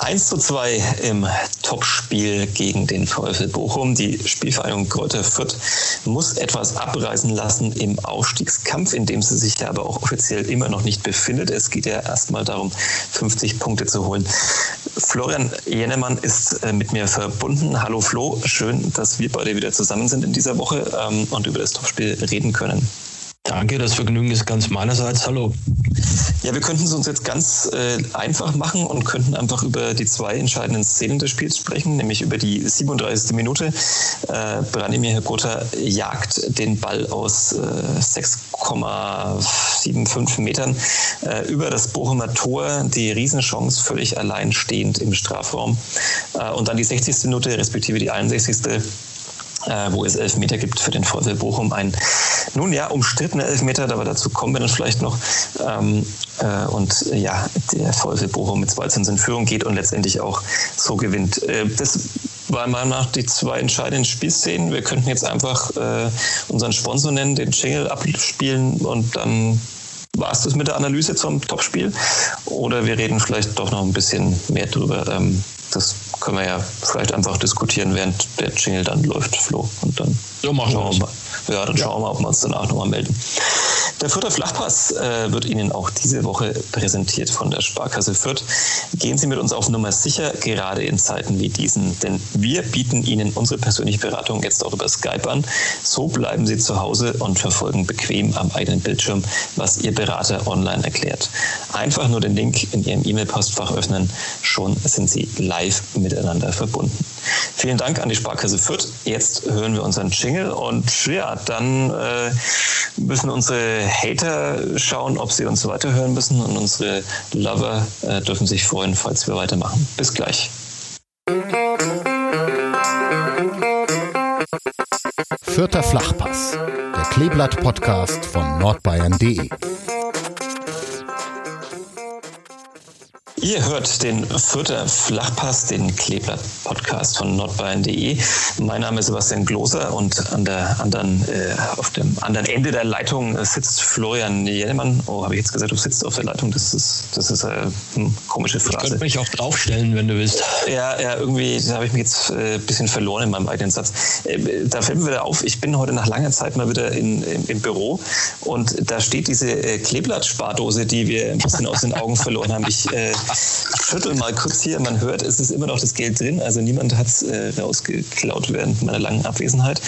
1 zu 2 im Topspiel gegen den VfL Bochum. Die Spielvereinigung Kräuter Fürth muss etwas abreißen lassen im Aufstiegskampf, in dem sie sich aber auch offiziell immer noch nicht befindet. Es geht ja erstmal darum, 50 Punkte zu holen. Florian Jennemann ist äh, mit mir verbunden. Hallo Flo, schön, dass wir beide wieder zusammen sind in dieser Woche ähm, und über das Topspiel reden können. Danke, das Vergnügen ist ganz meinerseits. Hallo. Ja, wir könnten es uns jetzt ganz äh, einfach machen und könnten einfach über die zwei entscheidenden Szenen des Spiels sprechen, nämlich über die 37. Minute. Äh, Branimir Hergota jagt den Ball aus äh, 6,75 Metern äh, über das Bochumer Tor, die Riesenchance völlig allein stehend im Strafraum. Äh, und dann die 60. Minute, respektive die 61 äh, wo es Elfmeter gibt für den VfL Bochum. Ein nun ja umstrittener Elfmeter, aber dazu kommen wir dann vielleicht noch. Ähm, äh, und äh, ja, der VfL Bochum mit 2 in Führung geht und letztendlich auch so gewinnt. Äh, das war meiner Meinung nach die zwei entscheidenden Spielszenen. Wir könnten jetzt einfach äh, unseren Sponsor nennen, den Jingle abspielen und dann war es das mit der Analyse zum Topspiel? Oder wir reden vielleicht doch noch ein bisschen mehr drüber. Ähm, das können wir ja vielleicht einfach diskutieren, während der Jingle dann läuft, Flo. Und dann so machen wir mal. Ja, dann schauen wir mal, ob wir uns danach nochmal melden. Der Fürther Flachpass äh, wird Ihnen auch diese Woche präsentiert von der Sparkasse Fürth. Gehen Sie mit uns auf Nummer sicher, gerade in Zeiten wie diesen, denn wir bieten Ihnen unsere persönliche Beratung jetzt auch über Skype an. So bleiben Sie zu Hause und verfolgen bequem am eigenen Bildschirm, was Ihr Berater online erklärt. Einfach nur den Link in Ihrem E-Mail-Postfach öffnen, schon sind Sie live miteinander verbunden. Vielen Dank an die Sparkasse Fürth. Jetzt hören wir unseren Jingle und ja, dann äh, müssen unsere Hater schauen, ob sie uns weiterhören müssen und unsere Lover äh, dürfen sich freuen, falls wir weitermachen. Bis gleich. Vierter Flachpass, der Kleeblatt-Podcast von nordbayern.de. Ihr hört den Fürther Flachpass, den Kleeblatt-Podcast von nordbayern.de. Mein Name ist Sebastian Gloser und an der anderen, äh, auf dem anderen Ende der Leitung sitzt Florian Jennemann. Oh, habe ich jetzt gesagt, du sitzt auf der Leitung? Das ist, das ist eine hm, komische Phrase. Ich könnte mich auch draufstellen, wenn du willst. Ja, ja irgendwie habe ich mich jetzt ein äh, bisschen verloren in meinem eigenen Satz. Äh, da fällt mir wieder auf, ich bin heute nach langer Zeit mal wieder in, im, im Büro und da steht diese äh, Kleeblatt-Spardose, die wir ein bisschen aus den Augen verloren haben. Ich äh, schüttel mal kurz hier. Man hört, es ist immer noch das Geld drin. Also niemand hat es äh, rausgeklaut während meiner langen Abwesenheit.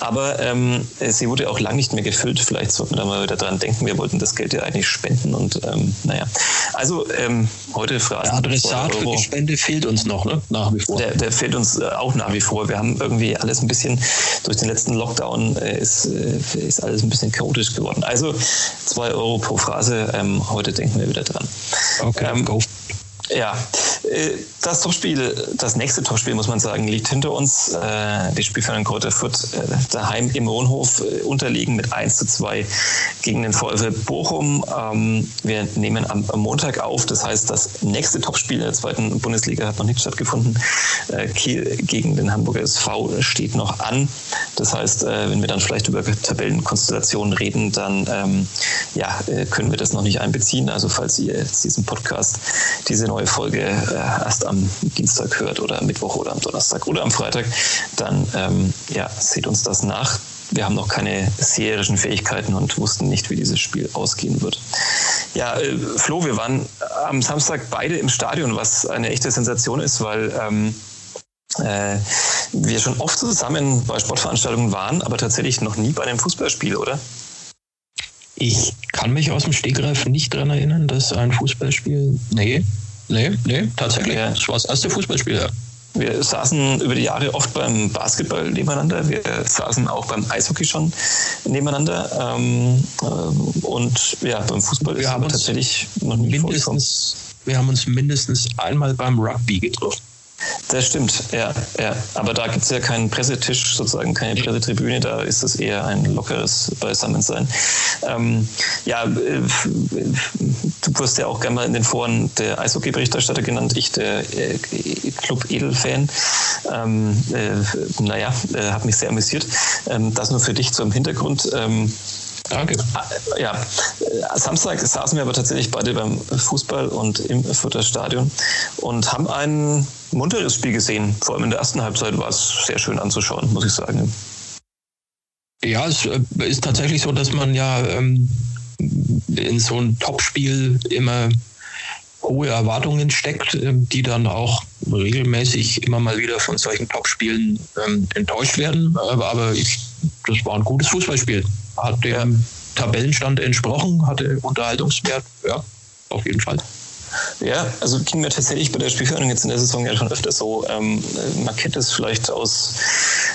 Aber ähm, sie wurde auch lang nicht mehr gefüllt. Vielleicht sollten wir da mal wieder dran denken. Wir wollten das Geld ja eigentlich spenden. Und ähm, naja, also ähm, heute Phrasen. Der Adressat für die Spende fehlt uns noch, ne? nach wie vor. Der, der fehlt uns äh, auch nach wie vor. Wir haben irgendwie alles ein bisschen durch den letzten Lockdown äh, ist, äh, ist alles ein bisschen chaotisch geworden. Also zwei Euro pro Phrase. Ähm, heute denken wir wieder dran. Okay, ähm, go. Ja, äh, das Topspiel, das nächste Topspiel, muss man sagen, liegt hinter uns. Äh, die Spielvereinigung Kräuter Fürth äh, daheim im Wohnhof unterliegen mit 1 zu 2 gegen den VfL Bochum. Ähm, wir nehmen am Montag auf, das heißt, das nächste Topspiel der zweiten Bundesliga hat noch nicht stattgefunden. Kiel gegen den Hamburger SV steht noch an. Das heißt, wenn wir dann vielleicht über Tabellenkonstellationen reden, dann ähm, ja, können wir das noch nicht einbeziehen. Also falls ihr jetzt diesen Podcast, diese neue Folge äh, erst am Dienstag hört oder am Mittwoch oder am Donnerstag oder am Freitag, dann ähm, ja, seht uns das nach. Wir haben noch keine seherischen Fähigkeiten und wussten nicht, wie dieses Spiel ausgehen wird. Ja, äh, Flo, wir waren am Samstag beide im Stadion, was eine echte Sensation ist, weil ähm, äh, wir schon oft zusammen bei Sportveranstaltungen waren, aber tatsächlich noch nie bei einem Fußballspiel, oder? Ich kann mich aus dem Stegreif nicht daran erinnern, dass ein Fußballspiel. Nee, Nee, nee, tatsächlich. Ja. Das war das erste Fußballspiel, ja. Wir saßen über die Jahre oft beim Basketball nebeneinander. Wir saßen auch beim Eishockey schon nebeneinander. Ähm, äh, und ja, beim Fußball wir ist aber tatsächlich noch nie mindestens, Wir haben uns mindestens einmal beim Rugby getroffen. Das stimmt, ja, ja. Aber da gibt es ja keinen Pressetisch, sozusagen keine Pressetribüne, da ist es eher ein lockeres Beisammensein. Ähm, ja, äh, du wirst ja auch gerne mal in den Foren der Eishockey-Berichterstatter genannt, ich der äh, Club Edel-Fan. Ähm, äh, naja, äh, hat mich sehr amüsiert. Ähm, das nur für dich zum Hintergrund. Ähm, Danke. Ah, ja, äh, Samstag saßen wir aber tatsächlich beide beim Fußball und im Fürther Stadion und haben ein munteres Spiel gesehen. Vor allem in der ersten Halbzeit war es sehr schön anzuschauen, muss ich sagen. Ja, es äh, ist tatsächlich so, dass man ja ähm, in so ein Topspiel immer hohe Erwartungen steckt, ähm, die dann auch regelmäßig immer mal wieder von solchen Topspielen ähm, enttäuscht werden. Aber, aber ich, das war ein gutes Fußballspiel. Hat dem ja. Tabellenstand entsprochen, hatte Unterhaltungswert, ja, auf jeden Fall. Ja, also ging mir tatsächlich bei der Spielführung jetzt in der Saison ja schon öfter so. Ähm, man kennt es vielleicht aus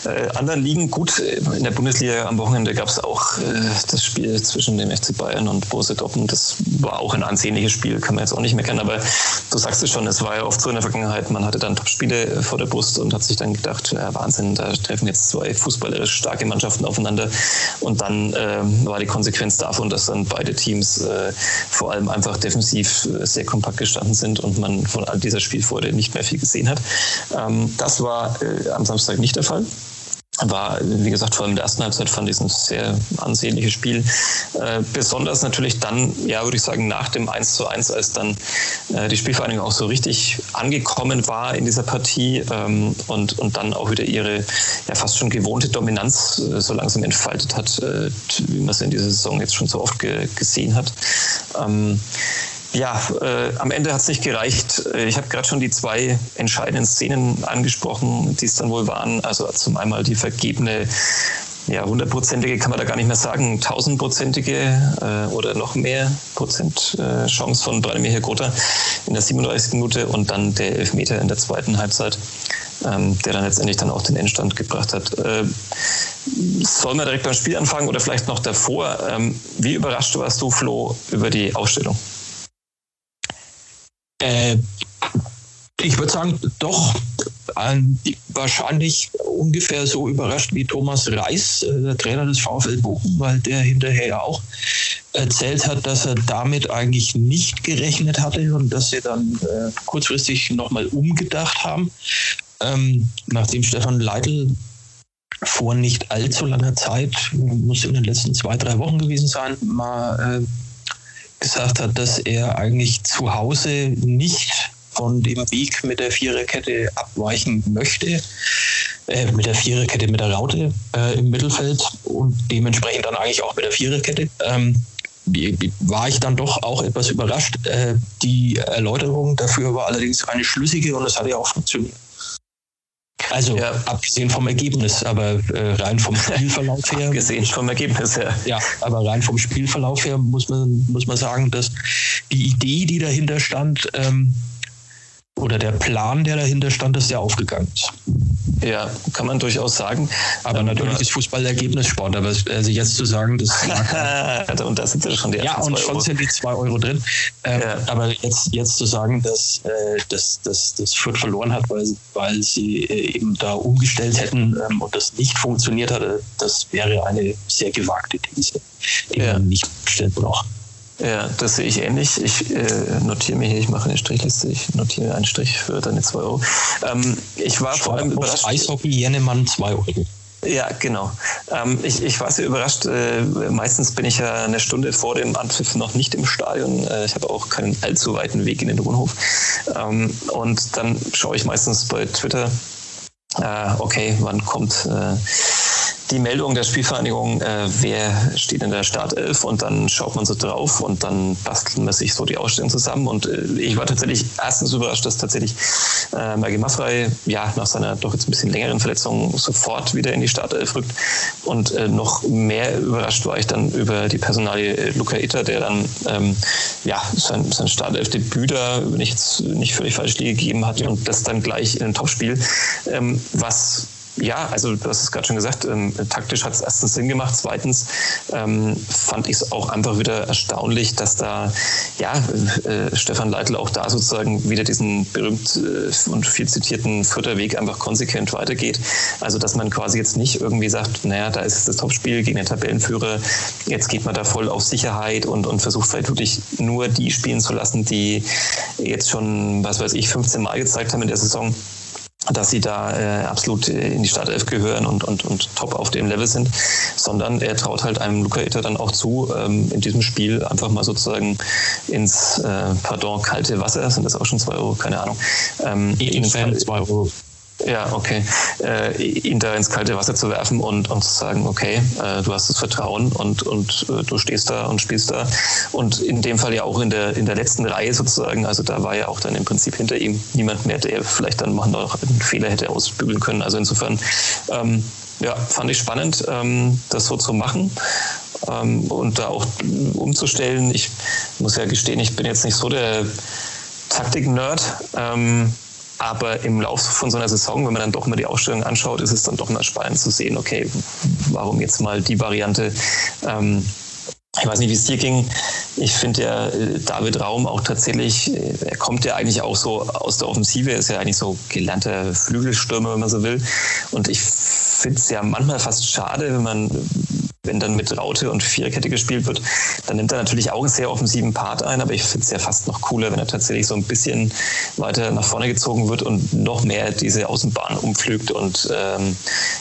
äh, anderen Ligen. Gut, in der Bundesliga am Wochenende gab es auch äh, das Spiel zwischen dem FC Bayern und Borussia Dortmund. Das war auch ein ansehnliches Spiel, kann man jetzt auch nicht meckern. Aber du sagst es schon, es war ja oft so in der Vergangenheit, man hatte dann Topspiele vor der Brust und hat sich dann gedacht, ja, Wahnsinn, da treffen jetzt zwei fußballerisch starke Mannschaften aufeinander. Und dann äh, war die Konsequenz davon, dass dann beide Teams äh, vor allem einfach defensiv äh, sehr kompakt kompakt gestanden sind und man von all dieser Spielfreude nicht mehr viel gesehen hat. Ähm, das war äh, am Samstag nicht der Fall war, wie gesagt, vor allem in der ersten Halbzeit fand ich es ein sehr ansehnliches Spiel. Äh, besonders natürlich dann, ja, würde ich sagen, nach dem 1 zu 1, als dann äh, die Spielvereinigung auch so richtig angekommen war in dieser Partie ähm, und, und dann auch wieder ihre ja fast schon gewohnte Dominanz äh, so langsam entfaltet hat, äh, wie man es in dieser Saison jetzt schon so oft ge gesehen hat. Ähm, ja, äh, am Ende hat es nicht gereicht. Äh, ich habe gerade schon die zwei entscheidenden Szenen angesprochen, die es dann wohl waren. Also zum einmal die vergebene ja, hundertprozentige kann man da gar nicht mehr sagen, tausendprozentige äh, oder noch mehr Prozent äh, Chance von Branimir Grota in der 37. Minute und dann der Elfmeter in der zweiten Halbzeit, ähm, der dann letztendlich dann auch den Endstand gebracht hat. Äh, sollen wir direkt beim Spiel anfangen oder vielleicht noch davor? Ähm, wie überrascht warst du, Flo, über die Aufstellung? Äh, ich würde sagen, doch wahrscheinlich ungefähr so überrascht wie Thomas Reis, äh, der Trainer des VfL Bochum, weil der hinterher ja auch erzählt hat, dass er damit eigentlich nicht gerechnet hatte und dass sie dann äh, kurzfristig nochmal umgedacht haben. Ähm, nachdem Stefan Leitl vor nicht allzu langer Zeit, muss in den letzten zwei, drei Wochen gewesen sein, mal äh, gesagt hat, dass er eigentlich zu Hause nicht von dem Weg mit der Viererkette abweichen möchte, äh, mit der Viererkette mit der Raute äh, im Mittelfeld und dementsprechend dann eigentlich auch mit der Viererkette. Ähm, war ich dann doch auch etwas überrascht. Äh, die Erläuterung dafür war allerdings eine schlüssige und es hat ja auch funktioniert. Also ja. abgesehen vom Ergebnis, aber äh, rein vom Spielverlauf her. Abgesehen vom Ergebnis, ja. Ja, aber rein vom Spielverlauf her muss man, muss man sagen, dass die Idee, die dahinter stand, ähm, oder der Plan, der dahinter stand, ist ja aufgegangen ist. Ja, kann man durchaus sagen. Aber ähm, natürlich ist Fußball Ergebnissport. Aber also jetzt zu sagen, das und da sind ja schon die Ja, und schon sind die zwei Euro drin. Ähm, ja. Aber jetzt, jetzt zu sagen, dass, äh, dass, dass das Fürth verloren hat, weil, weil sie äh, eben da umgestellt hätten ähm, und das nicht funktioniert hatte, das wäre eine sehr gewagte These, die ja. man nicht stellen braucht. Ja, das sehe ich ähnlich. Ich äh, notiere mir hier, ich mache eine Strichliste, ich notiere einen Strich für deine 2 Euro. Ähm, ich war vor allem überrascht. Eishockey Jennemann 2 Euro. Ja, genau. Ähm, ich, ich war sehr überrascht. Äh, meistens bin ich ja eine Stunde vor dem Anpfiff noch nicht im Stadion. Äh, ich habe auch keinen allzu weiten Weg in den Wohnhof. Ähm, und dann schaue ich meistens bei Twitter, äh, okay, wann kommt äh, die Meldung der Spielvereinigung, äh, wer steht in der Startelf und dann schaut man so drauf und dann bastelt man sich so die Ausstellung zusammen. Und äh, ich war tatsächlich erstens überrascht, dass tatsächlich äh, Maggie Maffrey ja nach seiner doch jetzt ein bisschen längeren Verletzung sofort wieder in die Startelf rückt. Und äh, noch mehr überrascht war ich dann über die Personalie äh, Luca Itter, der dann ähm, ja sein, sein Startelf-Debüt da, wenn ich jetzt nicht völlig falsch liege, gegeben hat ja. und das dann gleich in ein Topspiel, ähm, was ja, also du hast es gerade schon gesagt, ähm, taktisch hat es erstens Sinn gemacht. Zweitens ähm, fand ich es auch einfach wieder erstaunlich, dass da ja äh, Stefan Leitl auch da sozusagen wieder diesen berühmt äh, und viel zitierten vierter Weg einfach konsequent weitergeht. Also dass man quasi jetzt nicht irgendwie sagt, naja, da ist das Topspiel gegen den Tabellenführer, jetzt geht man da voll auf Sicherheit und, und versucht vielleicht wirklich nur die spielen zu lassen, die jetzt schon, was weiß ich, 15 Mal gezeigt haben in der Saison dass sie da äh, absolut in die Startelf gehören und, und, und top auf dem Level sind, sondern er traut halt einem Luca Itter dann auch zu, ähm, in diesem Spiel einfach mal sozusagen ins, äh, pardon, kalte Wasser, sind das auch schon zwei Euro, keine Ahnung. Ähm, in zwei Euro ja, okay. Äh, ihn da ins kalte Wasser zu werfen und, und zu sagen, okay, äh, du hast das Vertrauen und, und äh, du stehst da und spielst da. Und in dem Fall ja auch in der, in der letzten Reihe sozusagen, also da war ja auch dann im Prinzip hinter ihm niemand mehr, der vielleicht dann noch einen Fehler hätte ausbügeln können. Also insofern, ähm, ja, fand ich spannend, ähm, das so zu machen ähm, und da auch umzustellen. Ich muss ja gestehen, ich bin jetzt nicht so der Taktik-Nerd. Ähm, aber im Laufe von so einer Saison, wenn man dann doch mal die Ausstellung anschaut, ist es dann doch mal spannend zu sehen, okay, warum jetzt mal die Variante? Ähm, ich weiß nicht, wie es dir ging. Ich finde ja äh, David Raum auch tatsächlich, äh, er kommt ja eigentlich auch so aus der Offensive, er ist ja eigentlich so gelernter Flügelstürmer, wenn man so will. Und ich finde es ja manchmal fast schade, wenn man wenn dann mit Raute und Viererkette gespielt wird, dann nimmt er natürlich auch einen sehr offensiven Part ein, aber ich finde es ja fast noch cooler, wenn er tatsächlich so ein bisschen weiter nach vorne gezogen wird und noch mehr diese Außenbahn umflügt und ähm,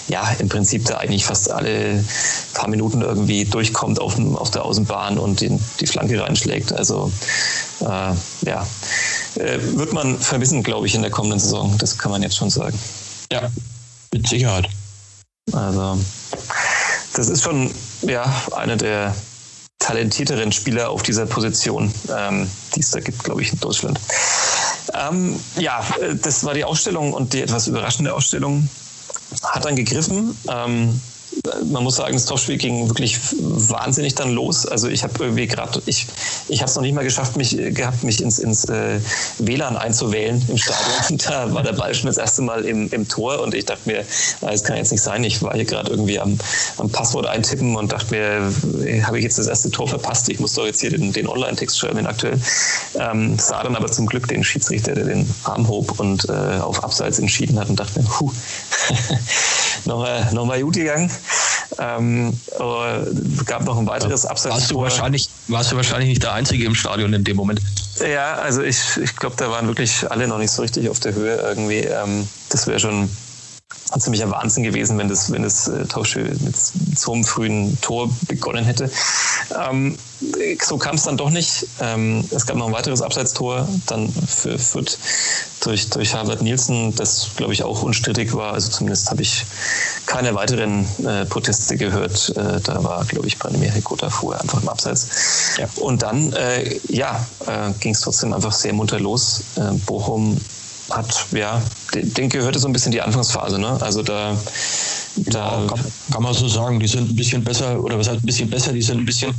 ja, im Prinzip da eigentlich fast alle paar Minuten irgendwie durchkommt auf, auf der Außenbahn und den, die Flanke reinschlägt. Also äh, ja, äh, wird man vermissen, glaube ich, in der kommenden Saison. Das kann man jetzt schon sagen. Ja, mit Sicherheit. Also das ist schon ja, einer der talentierteren Spieler auf dieser Position, ähm, die es da gibt, glaube ich, in Deutschland. Ähm, ja, äh, das war die Ausstellung und die etwas überraschende Ausstellung hat dann gegriffen. Ähm, man muss sagen, das Topspiel ging wirklich wahnsinnig dann los. Also ich habe irgendwie gerade, ich, ich habe es noch nicht mal geschafft, mich gehabt, mich ins, ins äh, WLAN einzuwählen im Stadion. Da war der Ball schon das erste Mal im, im Tor und ich dachte mir, das kann jetzt nicht sein. Ich war hier gerade irgendwie am, am Passwort eintippen und dachte mir, habe ich jetzt das erste Tor verpasst? Ich muss doch jetzt hier den, den Online-Text schreiben, den aktuell. Ähm, sah dann aber zum Glück den Schiedsrichter, der den Arm hob und äh, auf Abseits entschieden hat und dachte mir, puh, nochmal noch mal gut gegangen. Ähm, äh, gab noch ein weiteres Abseits. Warst du, wahrscheinlich, warst du wahrscheinlich nicht der Einzige im Stadion in dem Moment? Ja, also ich, ich glaube, da waren wirklich alle noch nicht so richtig auf der Höhe irgendwie. Ähm, das wäre schon ein ziemlicher Wahnsinn gewesen, wenn das, wenn das äh, Tauschspiel mit so einem frühen Tor begonnen hätte. Ähm, so kam es dann doch nicht. Ähm, es gab noch ein weiteres Abseitstor, dann für Fürth durch, durch Harvard Nielsen, das glaube ich auch unstrittig war. Also zumindest habe ich keine weiteren äh, Proteste gehört. Äh, da war, glaube ich, Hekota vorher einfach im Abseits. Ja. Und dann, äh, ja, äh, ging es trotzdem einfach sehr munter los. Äh, Bochum hat, ja, den gehörte so ein bisschen die Anfangsphase, ne? Also da, da ja, kann, kann, man so sagen, die sind ein bisschen besser, oder was heißt ein bisschen besser, die sind ein bisschen,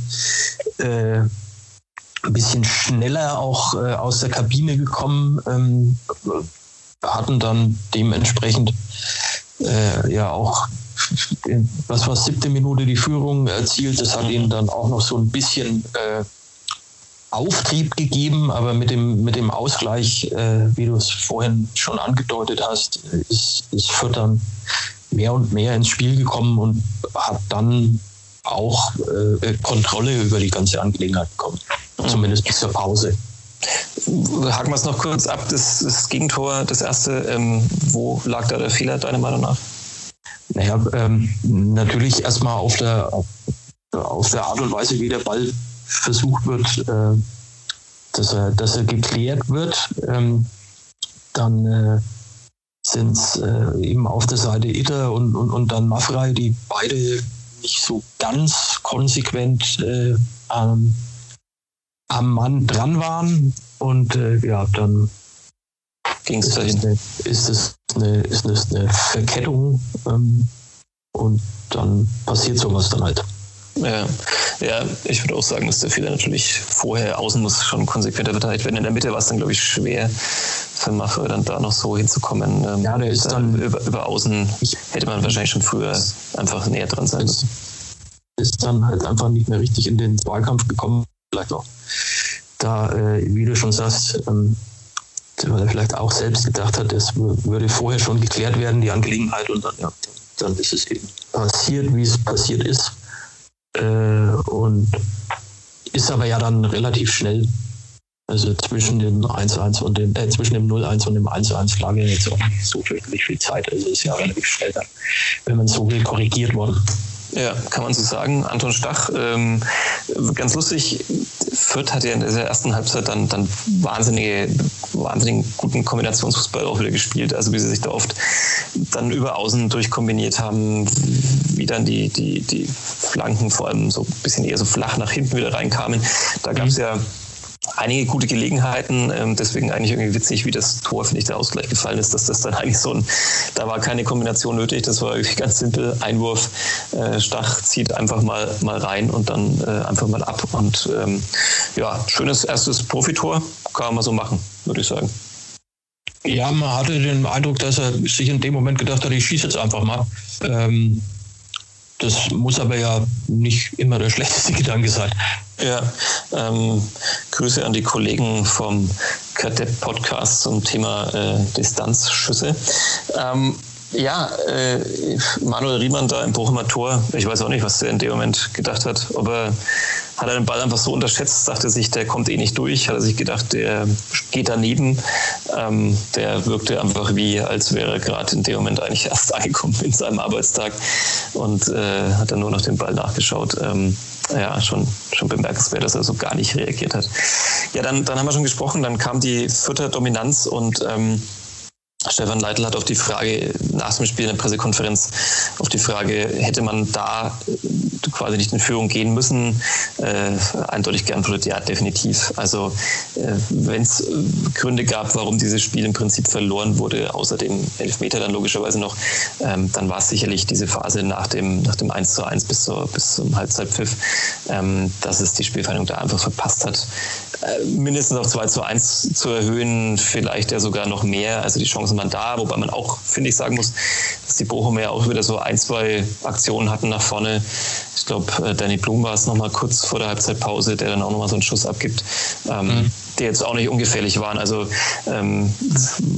äh, ein bisschen schneller auch äh, aus der Kabine gekommen, ähm, hatten dann dementsprechend äh, ja auch was war siebte Minute die Führung erzielt. Das hat ihnen dann auch noch so ein bisschen äh, Auftrieb gegeben, aber mit dem, mit dem Ausgleich, äh, wie du es vorhin schon angedeutet hast, ist, ist Fürth dann mehr und mehr ins Spiel gekommen und hat dann auch äh, Kontrolle über die ganze Angelegenheit bekommen. Mhm. Zumindest bis zur Pause. Haken wir es noch kurz ab, das, das Gegentor, das erste, ähm, wo lag da der Fehler deiner Meinung nach? Naja, ähm, natürlich erstmal auf der, auf der Art und Weise, wie der Ball versucht wird, äh, dass, er, dass er geklärt wird. Ähm, dann äh, sind es äh, eben auf der Seite Itter und, und, und dann Maffrey, die beide nicht so ganz konsequent äh, am, am Mann dran waren. Und äh, ja, dann ging es dahin. Eine, ist es eine, ist es eine Verkettung ähm, und dann passiert sowas dann halt. Ja, ja, ich würde auch sagen, dass der Fehler natürlich vorher außen muss schon konsequenter verteidigt werden. In der Mitte war es dann, glaube ich, schwer für Maffei dann da noch so hinzukommen. Ähm, ja, der ist dann über, über außen hätte man wahrscheinlich schon früher einfach näher dran sein müssen. Ist dann halt einfach nicht mehr richtig in den Zweikampf gekommen, vielleicht auch. Da, äh, wie du schon sagst, ähm, weil er vielleicht auch selbst gedacht hat, das würde vorher schon geklärt werden, die Angelegenheit, und dann, ja, dann ist es eben passiert, wie es passiert ist. Äh, und ist aber ja dann relativ schnell Also zwischen dem 1-1 und dem, äh, zwischen dem 0-1 und dem 1-1 lag ja jetzt auch nicht so wirklich viel Zeit. Also ist ja relativ schnell dann, wenn man so will, korrigiert worden. Ja, kann man so sagen. Anton Stach, ähm, ganz lustig, Fürth hat ja in der ersten Halbzeit dann, dann wahnsinnige, wahnsinnigen guten Kombinationsfußball auch wieder gespielt. Also wie sie sich da oft dann über Außen durchkombiniert haben, wie dann die, die, die Flanken vor allem so ein bisschen eher so flach nach hinten wieder reinkamen. Da gab es mhm. ja einige gute Gelegenheiten. Ähm, deswegen eigentlich irgendwie witzig, wie das Tor, finde ich, der Ausgleich gefallen ist, dass das dann eigentlich so ein, da war keine Kombination nötig. Das war irgendwie ganz simpel. Einwurf, äh, Stach zieht einfach mal, mal rein und dann äh, einfach mal ab. Und ähm, ja, schönes erstes Profitor. Kann man so machen, würde ich sagen. Ja, man hatte den Eindruck, dass er sich in dem Moment gedacht hat, ich schieße jetzt einfach mal. Ähm, das muss aber ja nicht immer der schlechteste Gedanke sein. Ja, ähm, Grüße an die Kollegen vom Kadepp Podcast zum Thema äh, Distanzschüsse. Ähm, ja, äh, Manuel Riemann da im Bochumer Tor, ich weiß auch nicht, was der in dem Moment gedacht hat. Ob er hat er den Ball einfach so unterschätzt, dachte sich, der kommt eh nicht durch, hat er sich gedacht, der geht daneben. Ähm, der wirkte einfach wie, als wäre er gerade in dem Moment eigentlich erst angekommen in seinem Arbeitstag und äh, hat dann nur noch den Ball nachgeschaut. Ähm, ja, schon, schon bemerkenswert, dass er so gar nicht reagiert hat. Ja, dann, dann haben wir schon gesprochen, dann kam die vierte Dominanz und ähm, Stefan Leitl hat auf die Frage nach dem Spiel in der Pressekonferenz auf die Frage, hätte man da quasi nicht in Führung gehen müssen, äh, eindeutig geantwortet, ja, definitiv. Also äh, wenn es Gründe gab, warum dieses Spiel im Prinzip verloren wurde, außer dem Elfmeter dann logischerweise noch, ähm, dann war es sicherlich diese Phase nach dem, nach dem 1 zu 1 bis, zur, bis zum Halbzeitpfiff, ähm, dass es die Spielverhandlung da einfach verpasst hat. Äh, mindestens auf 2 zu 1 zu erhöhen, vielleicht ja sogar noch mehr. Also die Chancen waren da, wobei man auch, finde ich, sagen muss, dass die Bochumer ja auch wieder so ein, zwei Aktionen hatten nach vorne. Ich glaube, äh, Danny Blum war es nochmal kurz vor der Halbzeitpause, der dann auch nochmal so einen Schuss abgibt, ähm, mhm. die jetzt auch nicht ungefährlich waren. Also ähm,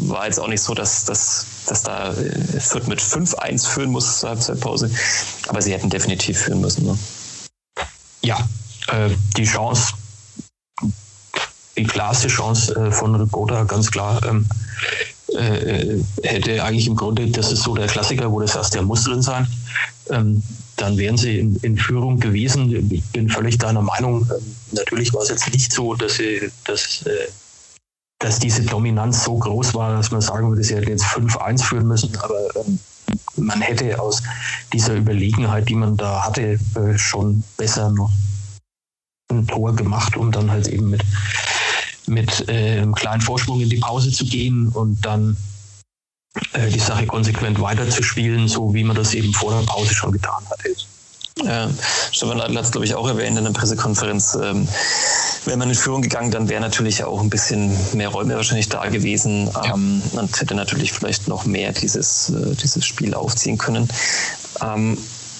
war jetzt auch nicht so, dass, dass, dass da äh, Fürth mit 5-1 führen muss zur Halbzeitpause. Aber sie hätten definitiv führen müssen. Ne? Ja, äh, die Chance die klarste Chance äh, von Rigoda, ganz klar. Ähm, äh, hätte eigentlich im Grunde, das ist so der Klassiker, wo das heißt, der muss drin sein. Ähm, dann wären sie in, in, Führung gewesen. Ich bin völlig deiner Meinung. Ähm, natürlich war es jetzt nicht so, dass sie, dass, äh, dass diese Dominanz so groß war, dass man sagen würde, sie hätten jetzt 5-1 führen müssen. Aber ähm, man hätte aus dieser Überlegenheit, die man da hatte, äh, schon besser noch ein Tor gemacht, um dann halt eben mit mit äh, einem kleinen Vorsprung in die Pause zu gehen und dann äh, die Sache konsequent weiterzuspielen, so wie man das eben vor der Pause schon getan hatte. Ja, Stefan Leitl hat es, glaube ich, auch erwähnt in der Pressekonferenz. Ähm, wäre man in Führung gegangen, dann wäre natürlich auch ein bisschen mehr Räume wahrscheinlich da gewesen ähm, ja. und hätte natürlich vielleicht noch mehr dieses, äh, dieses Spiel aufziehen können. Ähm,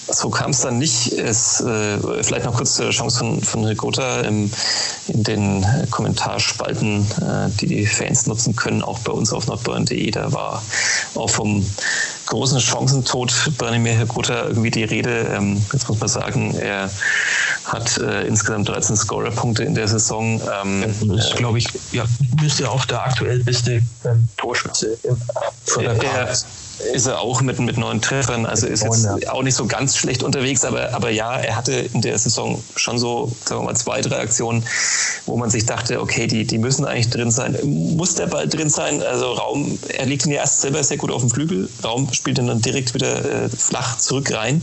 so kam es dann nicht. Es, äh, vielleicht noch kurz zur Chance von, von Rigota im, in den Kommentarspalten, äh, die die Fans nutzen können, auch bei uns auf nordbayern.de. Da war auch vom großen Chancentod Branimir Rigota irgendwie die Rede. Ähm, jetzt muss man sagen, er hat äh, insgesamt 13 Scorerpunkte in der Saison. Ähm, das ist, glaube ich, ja, müsste auch der aktuell beste ähm, Torschütze im Förderpark ist er auch mit, mit neun Treffern. Also ist jetzt auch nicht so ganz schlecht unterwegs, aber, aber ja, er hatte in der Saison schon so, sagen wir mal, zwei, drei Aktionen, wo man sich dachte, okay, die, die müssen eigentlich drin sein. Muss der Ball drin sein? Also Raum, er liegt ihn ja erst selber sehr gut auf dem Flügel. Raum spielt ihn dann direkt wieder äh, flach zurück rein.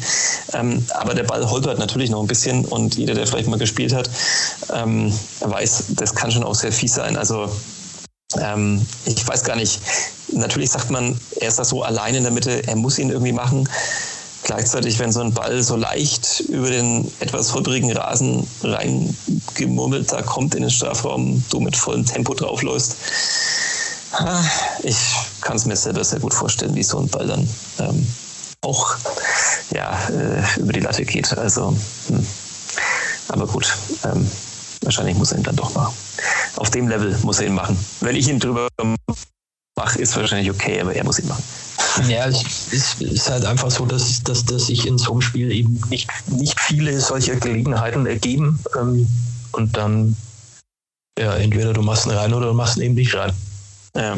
Ähm, aber der Ball holpert natürlich noch ein bisschen und jeder, der vielleicht mal gespielt hat, ähm, weiß, das kann schon auch sehr fies sein. Also ähm, ich weiß gar nicht, natürlich sagt man, er ist da so allein in der Mitte, er muss ihn irgendwie machen. Gleichzeitig, wenn so ein Ball so leicht über den etwas holprigen Rasen reingemurmelt da kommt in den Strafraum, du mit vollem Tempo draufläufst. Ich kann es mir selber sehr gut vorstellen, wie so ein Ball dann ähm, auch ja, äh, über die Latte geht. Also, hm. aber gut, ähm, wahrscheinlich muss er ihn dann doch machen auf dem Level muss er ihn machen. Wenn ich ihn drüber mache, ist wahrscheinlich okay, aber er muss ihn machen. Ja, es ist, halt einfach so, dass, dass, dass sich in so einem Spiel eben nicht, nicht viele solcher Gelegenheiten ergeben. Ähm, und dann Ja, entweder du machst ihn rein oder du machst ihn eben nicht rein. Ja.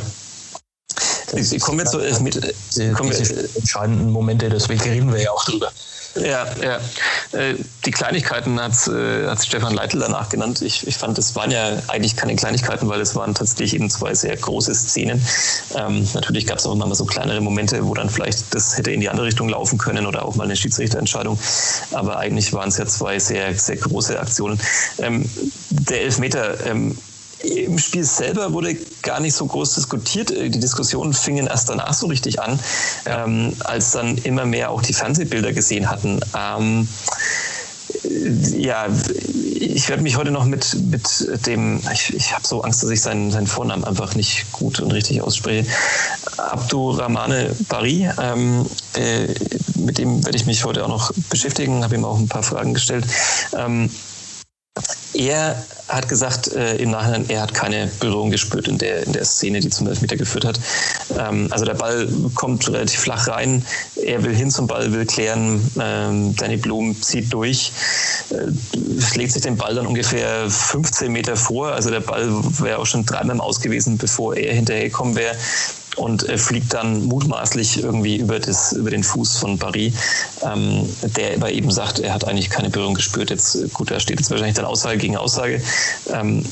Ich komme jetzt so mit. Diese, diese entscheidenden Momente, deswegen reden wir ja auch drüber. Ja, ja. Äh, die Kleinigkeiten hat, äh, hat Stefan Leitl danach genannt. Ich, ich fand, das waren ja eigentlich keine Kleinigkeiten, weil es waren tatsächlich eben zwei sehr große Szenen. Ähm, natürlich gab es auch mal so kleinere Momente, wo dann vielleicht das hätte in die andere Richtung laufen können oder auch mal eine Schiedsrichterentscheidung. Aber eigentlich waren es ja zwei sehr, sehr große Aktionen. Ähm, der Elfmeter, ähm, im Spiel selber wurde gar nicht so groß diskutiert. Äh, die Diskussionen fingen erst danach so richtig an, ähm, als dann immer mehr auch die Fernsehbilder gesehen hatten. Ähm, ja, ich werde mich heute noch mit, mit dem, ich, ich habe so Angst, dass ich seinen, seinen Vornamen einfach nicht gut und richtig ausspreche. Abdurrahmane Bari, ähm, äh, mit dem werde ich mich heute auch noch beschäftigen, habe ihm auch ein paar Fragen gestellt. Ähm, er hat gesagt äh, im Nachhinein, er hat keine Berührung gespürt in der, in der Szene, die zum Elfmeter geführt hat. Ähm, also der Ball kommt relativ flach rein. Er will hin zum Ball, will klären. Ähm, Danny Blum zieht durch, äh, legt sich den Ball dann ungefähr 15 Meter vor. Also der Ball wäre auch schon dreimal im Aus gewesen, bevor er hinterhergekommen wäre und äh, fliegt dann mutmaßlich irgendwie über, das, über den Fuß von Barry, ähm, der aber eben sagt, er hat eigentlich keine Berührung gespürt. Jetzt, äh, gut, da steht jetzt wahrscheinlich dann Aussage gegen Aussage. Ähm,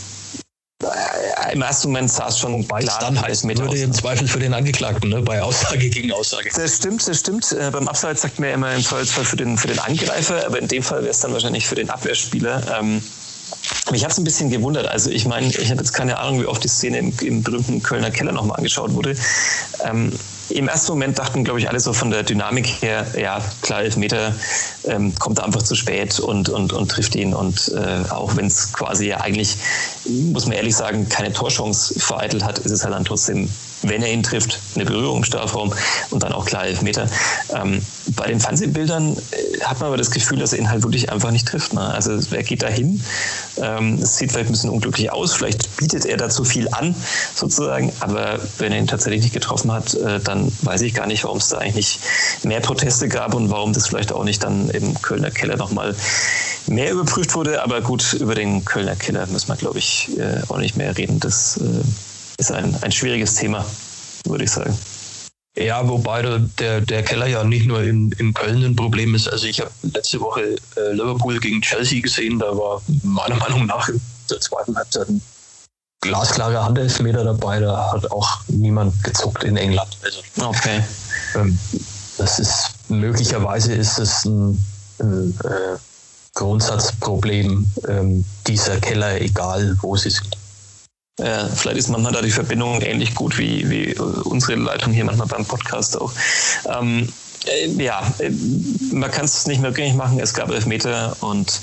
äh, im ersten Moment sah es schon Wobei klar dann heißt, würde aus. im Zweifel für den Angeklagten, ne? bei Aussage gegen Aussage. Das stimmt, das stimmt. Äh, beim Abseits sagt man ja immer im Zweifelsfall für den, für den Angreifer, aber in dem Fall wäre es dann wahrscheinlich für den Abwehrspieler. Ähm, mich hat es ein bisschen gewundert. Also ich meine, ich habe jetzt keine Ahnung, wie oft die Szene im, im berühmten Kölner Keller nochmal angeschaut wurde. Ähm, Im ersten Moment dachten, glaube ich, alle so von der Dynamik her, ja, klar, Elfmeter ähm, kommt er einfach zu spät und, und, und trifft ihn. Und äh, auch wenn es quasi ja eigentlich, muss man ehrlich sagen, keine Torchance vereitelt hat, ist es halt dann trotzdem wenn er ihn trifft, eine Berührung im Strafraum und dann auch klar Elfmeter. Ähm, bei den Fernsehbildern äh, hat man aber das Gefühl, dass er ihn halt wirklich einfach nicht trifft. Ne? Also er geht dahin, ähm, es sieht vielleicht ein bisschen unglücklich aus, vielleicht bietet er dazu viel an sozusagen, aber wenn er ihn tatsächlich nicht getroffen hat, äh, dann weiß ich gar nicht, warum es da eigentlich nicht mehr Proteste gab und warum das vielleicht auch nicht dann im Kölner Keller nochmal mehr überprüft wurde. Aber gut, über den Kölner Keller müssen wir, glaube ich, äh, auch nicht mehr reden. Das äh, ist ein, ein schwieriges Thema, würde ich sagen. Ja, wobei der, der Keller ja nicht nur in, in Köln ein Problem ist. Also ich habe letzte Woche äh, Liverpool gegen Chelsea gesehen, da war meiner Meinung nach in der zweiten Halbzeit ein glasklarer Handelfmeter dabei, da hat auch niemand gezuckt in England. Also, okay. Ähm, das ist möglicherweise ist es ein, ein äh, Grundsatzproblem ähm, dieser Keller, egal wo sie sind. Ja, vielleicht ist manchmal da die Verbindung ähnlich gut wie, wie unsere Leitung hier manchmal beim Podcast auch. Ähm, äh, ja, äh, man kann es nicht mehr rückgängig machen. Es gab Elfmeter und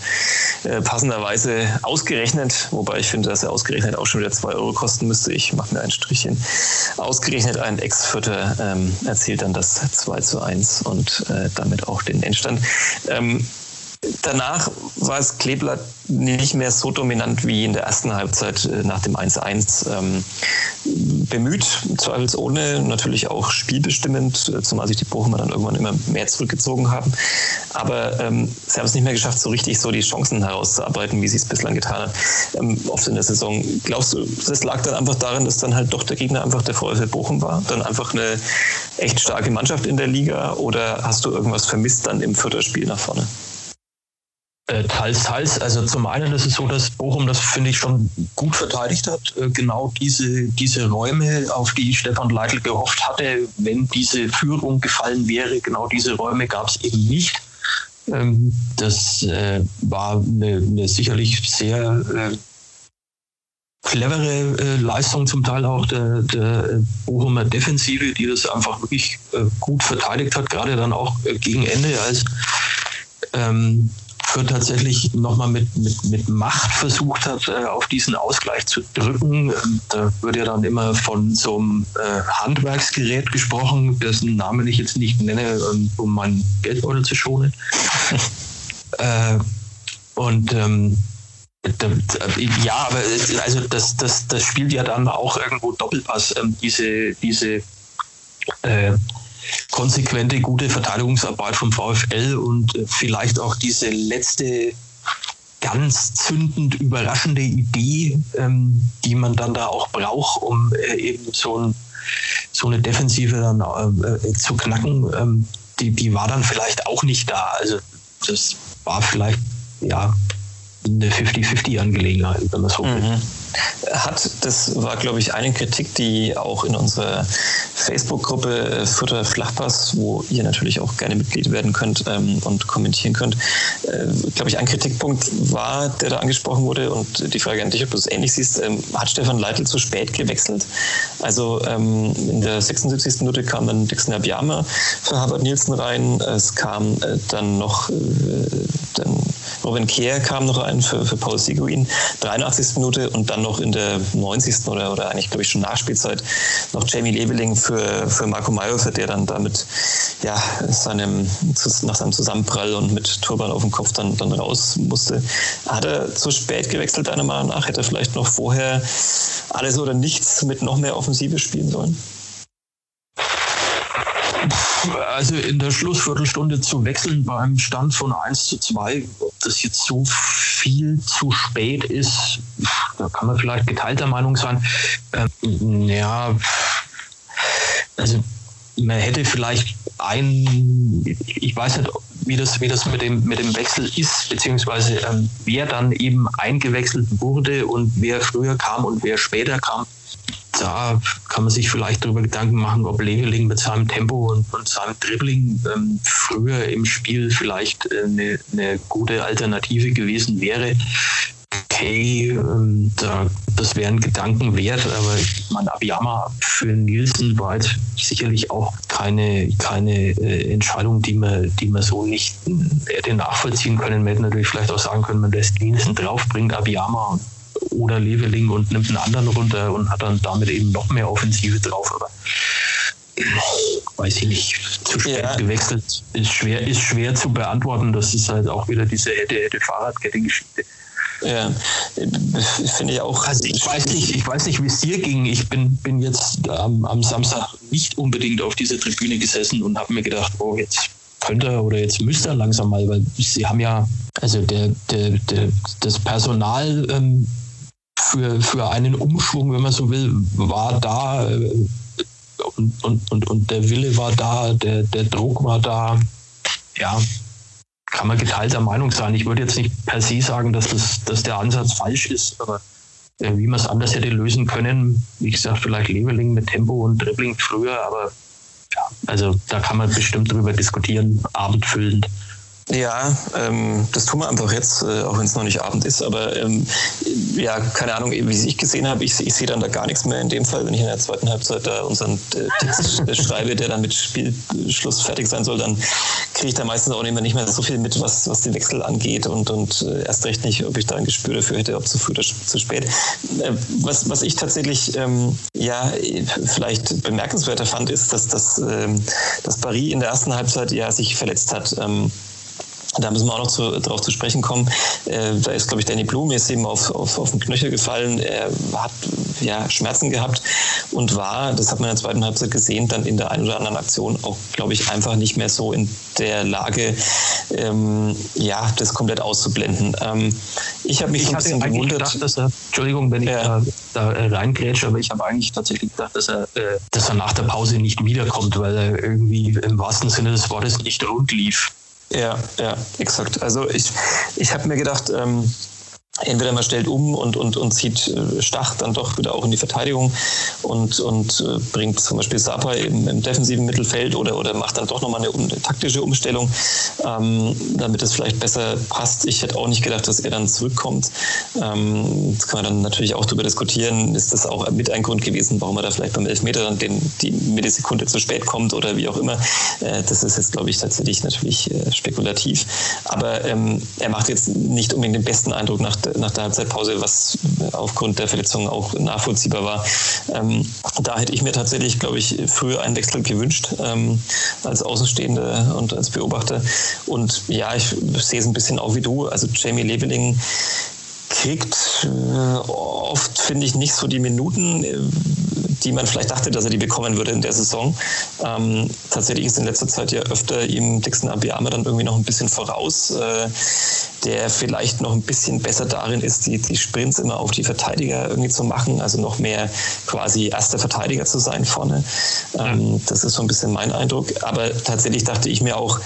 äh, passenderweise ausgerechnet, wobei ich finde, dass er ausgerechnet auch schon wieder zwei Euro kosten müsste. Ich mache mir ein Strichchen. Ausgerechnet ein Ex-Vierter ähm, erzielt dann das 2 zu 1 und äh, damit auch den Endstand. Ähm, Danach war es Kleeblatt nicht mehr so dominant wie in der ersten Halbzeit äh, nach dem 1-1. Ähm, bemüht, zweifelsohne, natürlich auch spielbestimmend, äh, zumal sich die Bochumer dann irgendwann immer mehr zurückgezogen haben. Aber ähm, sie haben es nicht mehr geschafft, so richtig so die Chancen herauszuarbeiten, wie sie es bislang getan haben, ähm, oft in der Saison. Glaubst du, das lag dann einfach daran, dass dann halt doch der Gegner einfach der VfL Bochum war? Dann einfach eine echt starke Mannschaft in der Liga? Oder hast du irgendwas vermisst dann im vierten Spiel nach vorne? Äh, teils, teils. Also zum einen ist es so, dass Bochum das, finde ich, schon gut verteidigt hat. Äh, genau diese, diese Räume, auf die Stefan Leitl gehofft hatte, wenn diese Führung gefallen wäre, genau diese Räume gab es eben nicht. Ähm, das äh, war eine, eine, sicherlich sehr clevere Leistung zum Teil auch der, der Bochumer Defensive, die das einfach wirklich gut verteidigt hat, gerade dann auch gegen Ende, als ähm, Fürth tatsächlich nochmal mit, mit, mit Macht versucht hat, äh, auf diesen Ausgleich zu drücken. Ähm, da wird ja dann immer von so einem äh, Handwerksgerät gesprochen, dessen Namen ich jetzt nicht nenne, ähm, um meinen Geldbeutel zu schonen. äh, und ähm, ja, aber also das, das, das spielt ja dann auch irgendwo Doppelpass, diese, diese äh, konsequente, gute Verteidigungsarbeit vom VfL und äh, vielleicht auch diese letzte ganz zündend überraschende Idee, ähm, die man dann da auch braucht, um äh, eben so, ein, so eine Defensive dann äh, zu knacken, ähm, die, die war dann vielleicht auch nicht da. Also das war vielleicht ja eine 50-50-Angelegenheit, wenn man so will. Mhm hat, das war, glaube ich, eine Kritik, die auch in unserer Facebook-Gruppe Fürther Flachpass, wo ihr natürlich auch gerne Mitglied werden könnt ähm, und kommentieren könnt, äh, glaube ich, ein Kritikpunkt war, der da angesprochen wurde und die Frage an dich, ob du es ähnlich siehst, ähm, hat Stefan Leitl zu spät gewechselt? Also ähm, in der 76. Minute kam dann Dixon Abiyama für Harvard Nielsen rein, es kam äh, dann noch äh, dann Robin Kehr kam noch rein für, für Paul Seguin, 83. Minute und dann noch in der 90. oder, oder eigentlich, glaube ich, schon Nachspielzeit noch Jamie Leveling für, für Marco Mayhofer, der dann damit ja, seinem, nach seinem Zusammenprall und mit Turban auf dem Kopf dann, dann raus musste. Hat er zu spät gewechselt, deiner Meinung nach? Hätte er vielleicht noch vorher alles oder nichts mit noch mehr Offensive spielen sollen? Also in der Schlussviertelstunde zu wechseln beim Stand von 1 zu 2, ob das jetzt so viel zu spät ist, da kann man vielleicht geteilter Meinung sein. Ähm, ja, also man hätte vielleicht ein, ich weiß nicht, wie das, wie das mit, dem, mit dem Wechsel ist, beziehungsweise ähm, wer dann eben eingewechselt wurde und wer früher kam und wer später kam da kann man sich vielleicht darüber Gedanken machen, ob Leveling mit seinem Tempo und, und seinem Dribbling ähm, früher im Spiel vielleicht äh, eine, eine gute Alternative gewesen wäre. Okay, ähm, da, das wären Gedanken wert, aber mein Abiyama für Nielsen war jetzt sicherlich auch keine, keine äh, Entscheidung, die man, die man so nicht äh, hätte nachvollziehen können. Man hätte natürlich vielleicht auch sagen können, man lässt Nielsen drauf, bringt Abiyama und oder Leveling und nimmt einen anderen runter und hat dann damit eben noch mehr Offensive drauf. Aber weiß ich nicht, zu spät ja. gewechselt ist schwer, ist schwer zu beantworten. Das ist halt auch wieder diese hätte, hätte Fahrradkette-Geschichte. Ja, finde ich auch. Also ich weiß nicht, ich weiß nicht, wie es dir ging. Ich bin, bin jetzt ähm, am Samstag nicht unbedingt auf dieser Tribüne gesessen und habe mir gedacht, oh, jetzt könnte er oder jetzt müsste er langsam mal, weil sie haben ja, also der, der, der das Personal ähm, für, für einen Umschwung, wenn man so will, war da äh, und, und, und, und der Wille war da, der, der Druck war da. Ja, kann man geteilter Meinung sein. Ich würde jetzt nicht per se sagen, dass, das, dass der Ansatz falsch ist, aber äh, wie man es anders hätte lösen können, wie gesagt, vielleicht Leveling mit Tempo und Dribbling früher, aber ja, also da kann man bestimmt drüber diskutieren, abendfüllend. Ja, ähm, das tun wir einfach jetzt, äh, auch wenn es noch nicht Abend ist. Aber ähm, ja, keine Ahnung, wie ich gesehen habe, ich, ich sehe dann da gar nichts mehr in dem Fall, wenn ich in der zweiten Halbzeit da unseren äh, Text schreibe, der dann mit Spielschluss fertig sein soll, dann kriege ich da meistens auch nicht mehr, so viel mit, was, was den Wechsel angeht und, und äh, erst recht nicht, ob ich da ein Gespür dafür hätte, ob zu früh oder zu spät. Äh, was, was ich tatsächlich ähm, ja vielleicht bemerkenswerter fand, ist, dass, dass, ähm, dass Paris in der ersten Halbzeit ja sich verletzt hat. Da müssen wir auch noch zu, darauf zu sprechen kommen. Äh, da ist, glaube ich, Danny Blum ist eben auf, auf, auf den Knöchel gefallen. Er hat ja, Schmerzen gehabt und war, das hat man in der zweiten Halbzeit gesehen, dann in der einen oder anderen Aktion auch, glaube ich, einfach nicht mehr so in der Lage, ähm, ja, das komplett auszublenden. Ähm, ich habe mich ich so ein bisschen gewundert. Gedacht, dass er, Entschuldigung, wenn ich ja. da, da reingrätsche, aber ich habe eigentlich tatsächlich gedacht, dass er, äh, dass er nach der Pause nicht wiederkommt, weil er irgendwie im wahrsten Sinne des Wortes nicht rund lief. Ja, ja, exakt. Also ich, ich habe mir gedacht, ähm, entweder man stellt um und, und, und zieht äh, Stach dann doch wieder auch in die Verteidigung und, und äh, bringt zum Beispiel Sapa im, im defensiven Mittelfeld oder, oder macht dann doch nochmal eine, eine taktische Umstellung, ähm, damit es vielleicht besser passt. Ich hätte auch nicht gedacht, dass er dann zurückkommt. Ähm, das kann man dann natürlich auch darüber diskutieren. Ist das auch mit ein Grund gewesen, warum er da vielleicht beim Elfmeter dann den, die Millisekunde zu spät kommt oder wie auch immer. Äh, das ist jetzt, glaube ich, tatsächlich natürlich äh, spekulativ. Aber ähm, er macht jetzt nicht unbedingt den besten Eindruck nach nach der Halbzeitpause, was aufgrund der Verletzung auch nachvollziehbar war. Ähm, da hätte ich mir tatsächlich, glaube ich, früher einen Wechsel gewünscht ähm, als Außenstehender und als Beobachter. Und ja, ich sehe es ein bisschen auch wie du. Also Jamie Leveling kriegt äh, oft, finde ich, nicht so die Minuten, äh, die man vielleicht dachte, dass er die bekommen würde in der Saison. Ähm, tatsächlich ist in letzter Zeit ja öfter ihm Dixon Abiyama dann irgendwie noch ein bisschen voraus, äh, der vielleicht noch ein bisschen besser darin ist, die, die Sprints immer auf die Verteidiger irgendwie zu machen, also noch mehr quasi erster Verteidiger zu sein vorne. Ähm, das ist so ein bisschen mein Eindruck. Aber tatsächlich dachte ich mir auch,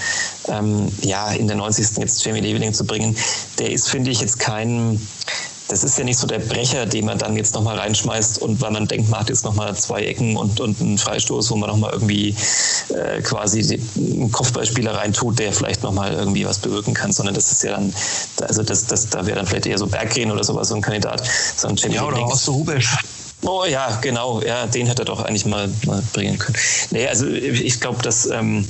ähm, ja, in der 90. jetzt Jamie Leveling zu bringen, der ist, finde ich, jetzt kein das ist ja nicht so der Brecher, den man dann jetzt nochmal reinschmeißt und weil man denkt, man hat jetzt nochmal zwei Ecken und, und einen Freistoß, wo man nochmal irgendwie äh, quasi einen Kopfballspieler reintut, der vielleicht nochmal irgendwie was bewirken kann, sondern das ist ja dann, also das, das, da wäre dann vielleicht eher so Berggren oder sowas so ein Kandidat. Sondern ja, oder auch so Rubisch. Oh ja, genau, ja, den hätte er doch eigentlich mal, mal bringen können. Nee, also ich glaube, dass ähm,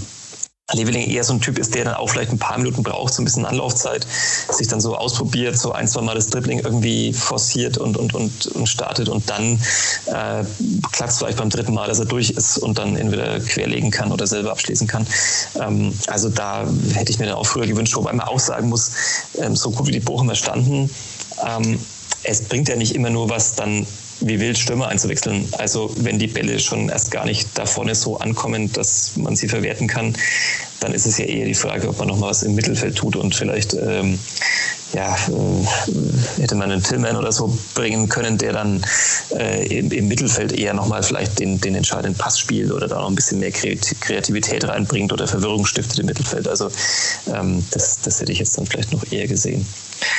Leveling eher so ein Typ ist, der dann auch vielleicht ein paar Minuten braucht, so ein bisschen Anlaufzeit, sich dann so ausprobiert, so ein, zwei Mal das Dribbling irgendwie forciert und, und, und, und startet und dann äh, klappt es vielleicht beim dritten Mal, dass er durch ist und dann entweder querlegen kann oder selber abschließen kann. Ähm, also da hätte ich mir dann auch früher gewünscht, wobei man auch sagen muss, ähm, so gut wie die Bochumer standen, ähm, es bringt ja nicht immer nur was, dann wie wild Stürmer einzuwechseln. Also wenn die Bälle schon erst gar nicht da vorne so ankommen, dass man sie verwerten kann, dann ist es ja eher die Frage, ob man noch mal was im Mittelfeld tut und vielleicht ähm, ja, äh, hätte man einen Tillman oder so bringen können, der dann äh, im, im, Mittelfeld eher nochmal vielleicht den, den entscheidenden Pass spielt oder da noch ein bisschen mehr Kreativität reinbringt oder Verwirrung stiftet im Mittelfeld. Also ähm, das, das hätte ich jetzt dann vielleicht noch eher gesehen.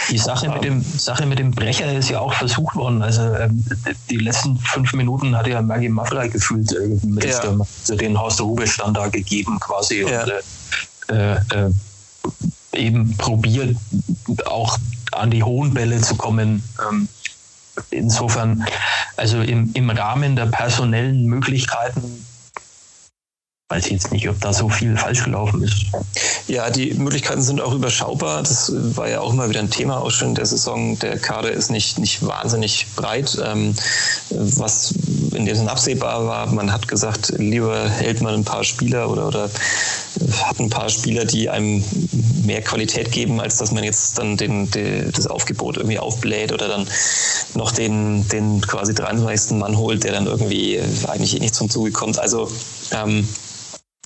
Die Sache mit, dem, Sache mit dem Brecher ist ja auch versucht worden. Also ähm, die letzten fünf Minuten hat ja Maggie Maffrey gefühlt äh, mit ja. dem, also den Horst dann da gegeben quasi. Ja. Und, äh, äh, eben probiert, auch an die hohen Bälle zu kommen. Ähm, insofern, also im, im Rahmen der personellen Möglichkeiten weiß ich jetzt nicht, ob da so viel falsch gelaufen ist. Ja, die Möglichkeiten sind auch überschaubar. Das war ja auch immer wieder ein Thema auch schon in der Saison. Der Kader ist nicht, nicht wahnsinnig breit, ähm, was in dem Sinne absehbar war. Man hat gesagt, lieber hält man ein paar Spieler oder, oder hat ein paar Spieler, die einem mehr Qualität geben, als dass man jetzt dann den, den, das Aufgebot irgendwie aufbläht oder dann noch den, den quasi 23. Mann holt, der dann irgendwie eigentlich eh nicht zum Zuge kommt. Also ähm,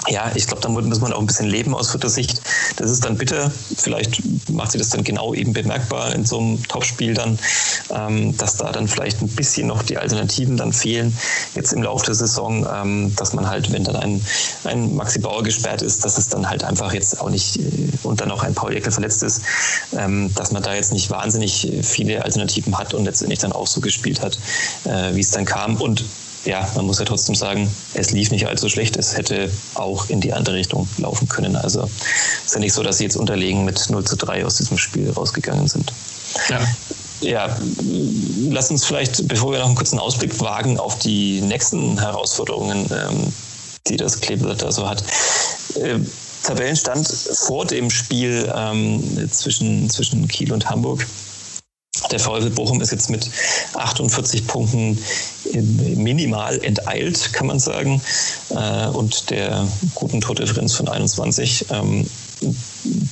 ja, ich glaube, da muss man auch ein bisschen leben aus Sicht. Das ist dann bitter. Vielleicht macht sie das dann genau eben bemerkbar in so einem Topspiel dann, ähm, dass da dann vielleicht ein bisschen noch die Alternativen dann fehlen jetzt im Laufe der Saison, ähm, dass man halt, wenn dann ein, ein Maxi Bauer gesperrt ist, dass es dann halt einfach jetzt auch nicht äh, und dann auch ein Paul Eckel verletzt ist, ähm, dass man da jetzt nicht wahnsinnig viele Alternativen hat und letztendlich dann auch so gespielt hat, äh, wie es dann kam. Und ja, man muss ja trotzdem sagen, es lief nicht allzu schlecht. Es hätte auch in die andere Richtung laufen können. Also es ist ja nicht so, dass sie jetzt unterlegen mit 0 zu 3 aus diesem Spiel rausgegangen sind. Ja. Ja, lass uns vielleicht, bevor wir noch einen kurzen Ausblick wagen auf die nächsten Herausforderungen, ähm, die das Kleeblatt da so hat. Äh, Tabellenstand vor dem Spiel ähm, zwischen, zwischen Kiel und Hamburg der VfL Bochum ist jetzt mit 48 Punkten minimal enteilt, kann man sagen. Äh, und der guten Tordifferenz von 21. Ähm,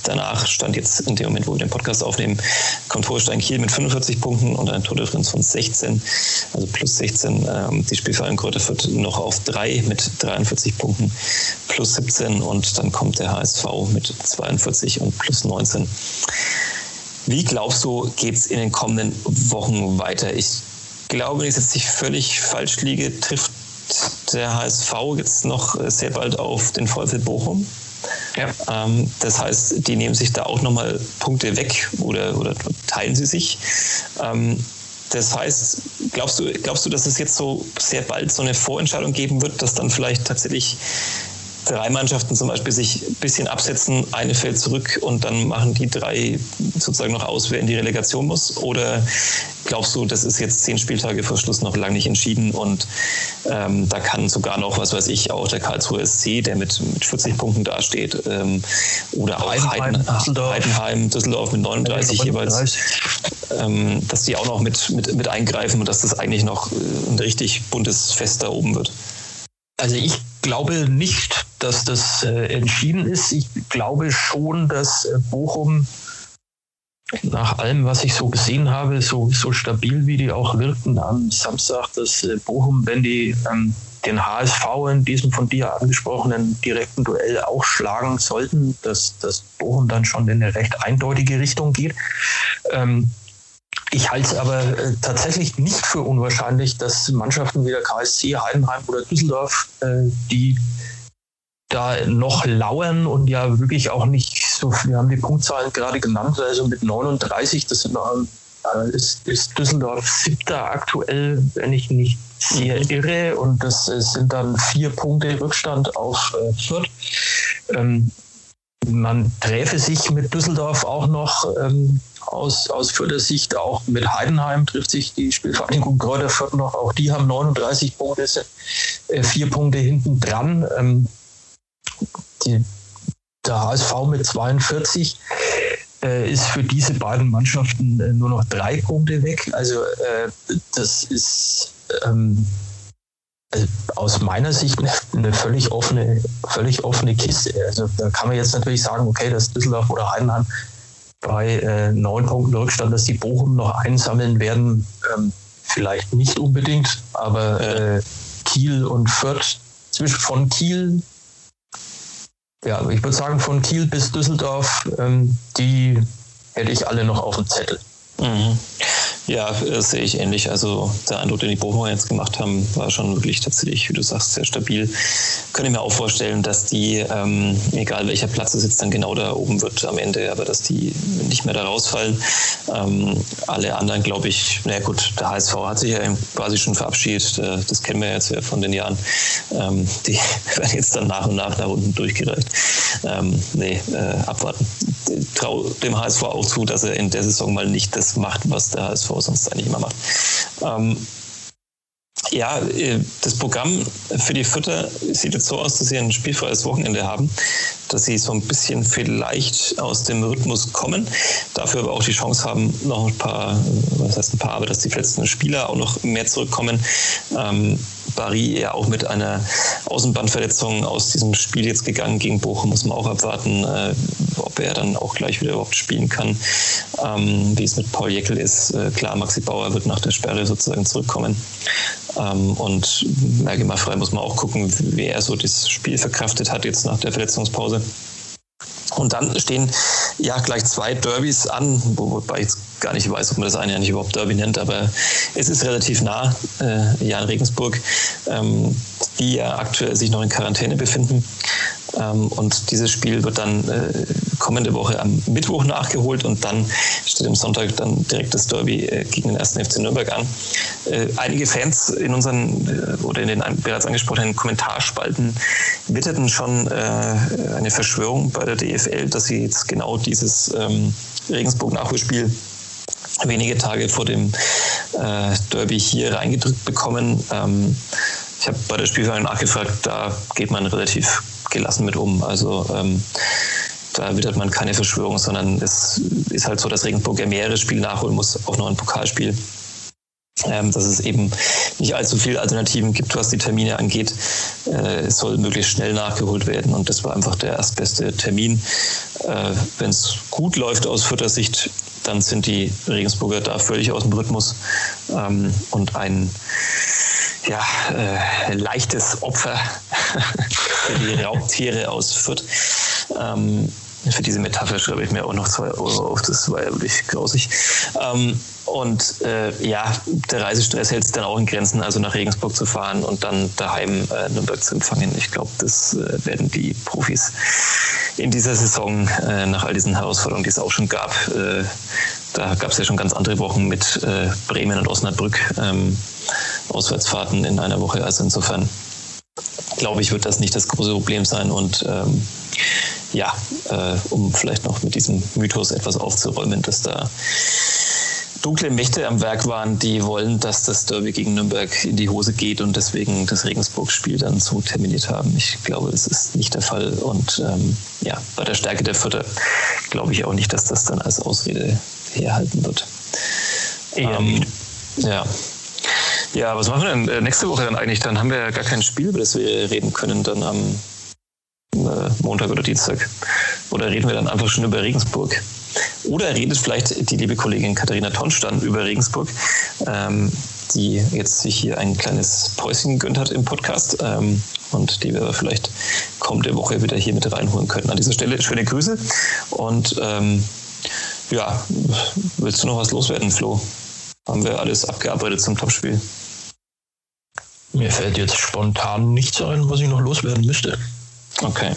danach stand jetzt in dem Moment, wo wir den Podcast aufnehmen, kommt Holstein Kiel mit 45 Punkten und eine Tordifferenz von 16, also plus 16. Ähm, die Spielverein Kräuter führt noch auf 3 mit 43 Punkten plus 17 und dann kommt der HSV mit 42 und plus 19. Wie glaubst du, geht es in den kommenden Wochen weiter? Ich glaube, wenn ich jetzt nicht völlig falsch liege, trifft der HSV jetzt noch sehr bald auf den VfL Bochum. Ja. Ähm, das heißt, die nehmen sich da auch nochmal Punkte weg oder, oder teilen sie sich. Ähm, das heißt, glaubst du, glaubst du, dass es jetzt so sehr bald so eine Vorentscheidung geben wird, dass dann vielleicht tatsächlich drei Mannschaften zum Beispiel sich ein bisschen absetzen, eine fällt zurück und dann machen die drei sozusagen noch aus, wer in die Relegation muss? Oder glaubst du, das ist jetzt zehn Spieltage vor Schluss noch lange nicht entschieden und ähm, da kann sogar noch, was weiß ich, auch der Karlsruhe SC, der mit, mit 40 Punkten dasteht, ähm, oder auch Heidenheim, Düsseldorf. Heidenheim, Düsseldorf mit 39 jeweils, ähm, dass die auch noch mit, mit, mit eingreifen und dass das eigentlich noch äh, ein richtig buntes Fest da oben wird. Also ich glaube nicht, dass das äh, entschieden ist. Ich glaube schon, dass äh, Bochum nach allem, was ich so gesehen habe, so, so stabil wie die auch wirkten am Samstag, dass äh, Bochum, wenn die ähm, den HSV in diesem von dir angesprochenen direkten Duell auch schlagen sollten, dass, dass Bochum dann schon in eine recht eindeutige Richtung geht. Ähm, ich halte es aber äh, tatsächlich nicht für unwahrscheinlich, dass Mannschaften wie der KSC, Heidenheim oder Düsseldorf, äh, die da noch lauern und ja wirklich auch nicht so, wir haben die Punktzahlen gerade genannt, also mit 39, das sind, äh, ist, ist Düsseldorf siebter aktuell, wenn ich nicht sehr mhm. irre und das sind dann vier Punkte Rückstand auf äh, Fürth. Ähm, man träfe sich mit Düsseldorf auch noch ähm, aus, aus Fürther Sicht, auch mit Heidenheim trifft sich die Spielvereinigung Kräuter Fürth noch. Auch die haben 39 Punkte, sind äh, vier Punkte hinten dran. Ähm, die, der HSV mit 42 äh, ist für diese beiden Mannschaften äh, nur noch drei Punkte weg. Also äh, das ist ähm, also aus meiner Sicht eine, eine, völlig offene, völlig offene Kiste. Also da kann man jetzt natürlich sagen, okay, dass Düsseldorf oder Heidenheim bei äh, neun Punkten Rückstand, dass die Bochum noch einsammeln werden, ähm, vielleicht nicht unbedingt, aber äh, Kiel und Fürth zwischen von Kiel ja, ich würde sagen, von Kiel bis Düsseldorf, ähm, die hätte ich alle noch auf dem Zettel. Mhm. Ja, äh, sehe ich ähnlich. Also der Eindruck, den die Bochumer jetzt gemacht haben, war schon wirklich tatsächlich, wie du sagst, sehr stabil. Könnte mir auch vorstellen, dass die, ähm, egal welcher Platz es jetzt dann genau da oben wird am Ende, aber dass die nicht mehr da rausfallen. Ähm, alle anderen, glaube ich, na gut, der HSV hat sich ja quasi schon verabschiedet. Äh, das kennen wir jetzt ja von den Jahren. Ähm, die werden jetzt dann nach und nach nach unten durchgereicht. Ähm, nee, äh, abwarten. Traue dem HSV auch zu, dass er in der Saison mal nicht das macht, was der HSV sonst eigentlich immer macht. Ähm, ja, äh, das Programm für die Vierter sieht jetzt so aus, dass sie ein spielfreies Wochenende haben, dass sie so ein bisschen vielleicht aus dem Rhythmus kommen, dafür aber auch die Chance haben, noch ein paar, was heißt ein paar, aber dass die verletzten Spieler auch noch mehr zurückkommen. Ähm, Barry ja auch mit einer Außenbandverletzung aus diesem Spiel jetzt gegangen gegen Bochum, muss man auch abwarten, äh, ob er dann auch gleich wieder überhaupt spielen kann. Ähm, wie es mit Paul Jeckel ist, äh, klar, Maxi Bauer wird nach der Sperre sozusagen zurückkommen. Ähm, und Merke mal frei muss man auch gucken, wie er so das Spiel verkraftet hat jetzt nach der Verletzungspause. Und dann stehen ja gleich zwei Derbys an, wobei ich gar nicht weiß, ob man das eine ja nicht überhaupt Derby nennt, aber es ist relativ nah, äh, ja in Regensburg, ähm, die ja aktuell sich noch in Quarantäne befinden. Ähm, und dieses Spiel wird dann äh, kommende Woche am Mittwoch nachgeholt und dann steht am Sonntag dann direkt das Derby äh, gegen den 1. FC Nürnberg an. Äh, einige Fans in unseren oder in den bereits angesprochenen Kommentarspalten witterten schon eine Verschwörung bei der DFL, dass sie jetzt genau dieses ähm, Regensburg-Nachholspiel wenige Tage vor dem Derby hier reingedrückt bekommen. Ähm, ich habe bei der Spielverein nachgefragt, da geht man relativ gelassen mit um. Also ähm, da wittert man keine Verschwörung, sondern es ist halt so, dass Regensburg ja mehrere Spiele nachholen muss, auch noch ein Pokalspiel. Ähm, dass es eben nicht allzu viele Alternativen gibt, was die Termine angeht. Äh, es soll möglichst schnell nachgeholt werden und das war einfach der erstbeste Termin. Äh, Wenn es gut läuft aus vierter Sicht, dann sind die Regensburger da völlig aus dem Rhythmus ähm, und ein ja, äh, leichtes Opfer für die Raubtiere aus Fürth. Ähm, für diese Metapher schreibe ich mir auch noch zwei Euro auf, das war ja wirklich grausig. Ähm, und äh, ja, der Reisestress hält es dann auch in Grenzen, also nach Regensburg zu fahren und dann daheim äh, Nürnberg zu empfangen. Ich glaube, das äh, werden die Profis in dieser Saison äh, nach all diesen Herausforderungen, die es auch schon gab, äh, da gab es ja schon ganz andere Wochen mit äh, Bremen und Osnabrück, ähm, Auswärtsfahrten in einer Woche. Also insofern glaube ich, wird das nicht das große Problem sein. Und ähm, ja, äh, um vielleicht noch mit diesem Mythos etwas aufzuräumen, dass da dunkle Mächte am Werk waren, die wollen, dass das Derby gegen Nürnberg in die Hose geht und deswegen das Regensburg-Spiel dann so terminiert haben. Ich glaube, das ist nicht der Fall. Und ähm, ja, bei der Stärke der Vierter glaube ich auch nicht, dass das dann als Ausrede herhalten wird. Ähm, ja. Ja, was machen wir denn äh, nächste Woche dann eigentlich? Dann haben wir ja gar kein Spiel, über das wir reden können, dann am äh, Montag oder Dienstag. Oder reden wir dann einfach schon über Regensburg? Oder redet vielleicht die liebe Kollegin Katharina Tonstein über Regensburg, ähm, die jetzt sich hier ein kleines Päuschen gegönnt hat im Podcast ähm, und die wir vielleicht kommende Woche wieder hier mit reinholen könnten. An dieser Stelle schöne Grüße und ähm, ja, willst du noch was loswerden, Flo? Haben wir alles abgearbeitet zum Topspiel? Mir fällt jetzt spontan nichts ein, was ich noch loswerden müsste. Okay.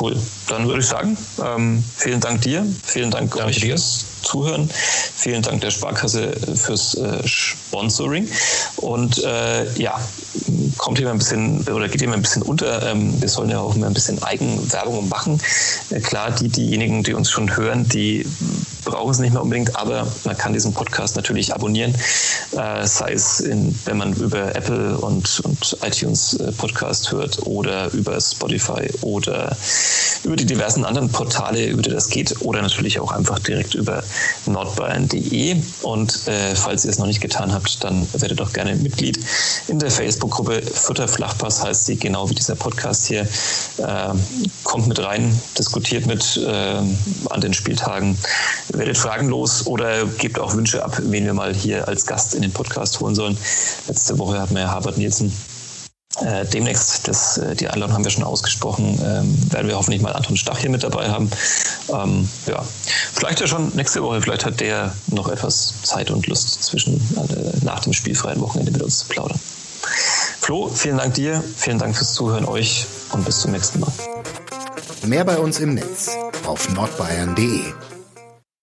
Cool. Dann würde ich sagen, ähm, vielen Dank dir, vielen Dank Danke euch dir. fürs Zuhören, vielen Dank der Sparkasse fürs äh, Sponsoring und äh, ja, kommt hier mal ein bisschen oder geht hier mal ein bisschen unter. Ähm, wir sollen ja auch mal ein bisschen Eigenwerbung machen. Äh, klar, die, diejenigen, die uns schon hören, die brauchen es nicht mehr unbedingt, aber man kann diesen Podcast natürlich abonnieren, äh, sei es, in, wenn man über Apple und, und iTunes äh, Podcast hört oder über Spotify oder über die diversen anderen Portale, über die das geht, oder natürlich auch einfach direkt über nordbayern.de. Und äh, falls ihr es noch nicht getan habt, dann werdet doch gerne Mitglied in der Facebook-Gruppe Futter Flachpass, heißt sie, genau wie dieser Podcast hier. Äh, kommt mit rein, diskutiert mit äh, an den Spieltagen, werdet fragenlos oder gebt auch Wünsche ab, wen wir mal hier als Gast in den Podcast holen sollen. Letzte Woche hatten wir ja Herbert Nielsen äh, demnächst, das, äh, die Einladung haben wir schon ausgesprochen, ähm, werden wir hoffentlich mal Anton Stach hier mit dabei haben. Ähm, ja, vielleicht ja schon nächste Woche, vielleicht hat der noch etwas Zeit und Lust zwischen äh, nach dem spielfreien Wochenende mit uns zu plaudern. Flo, vielen Dank dir, vielen Dank fürs Zuhören euch und bis zum nächsten Mal. Mehr bei uns im Netz auf nordbayern.de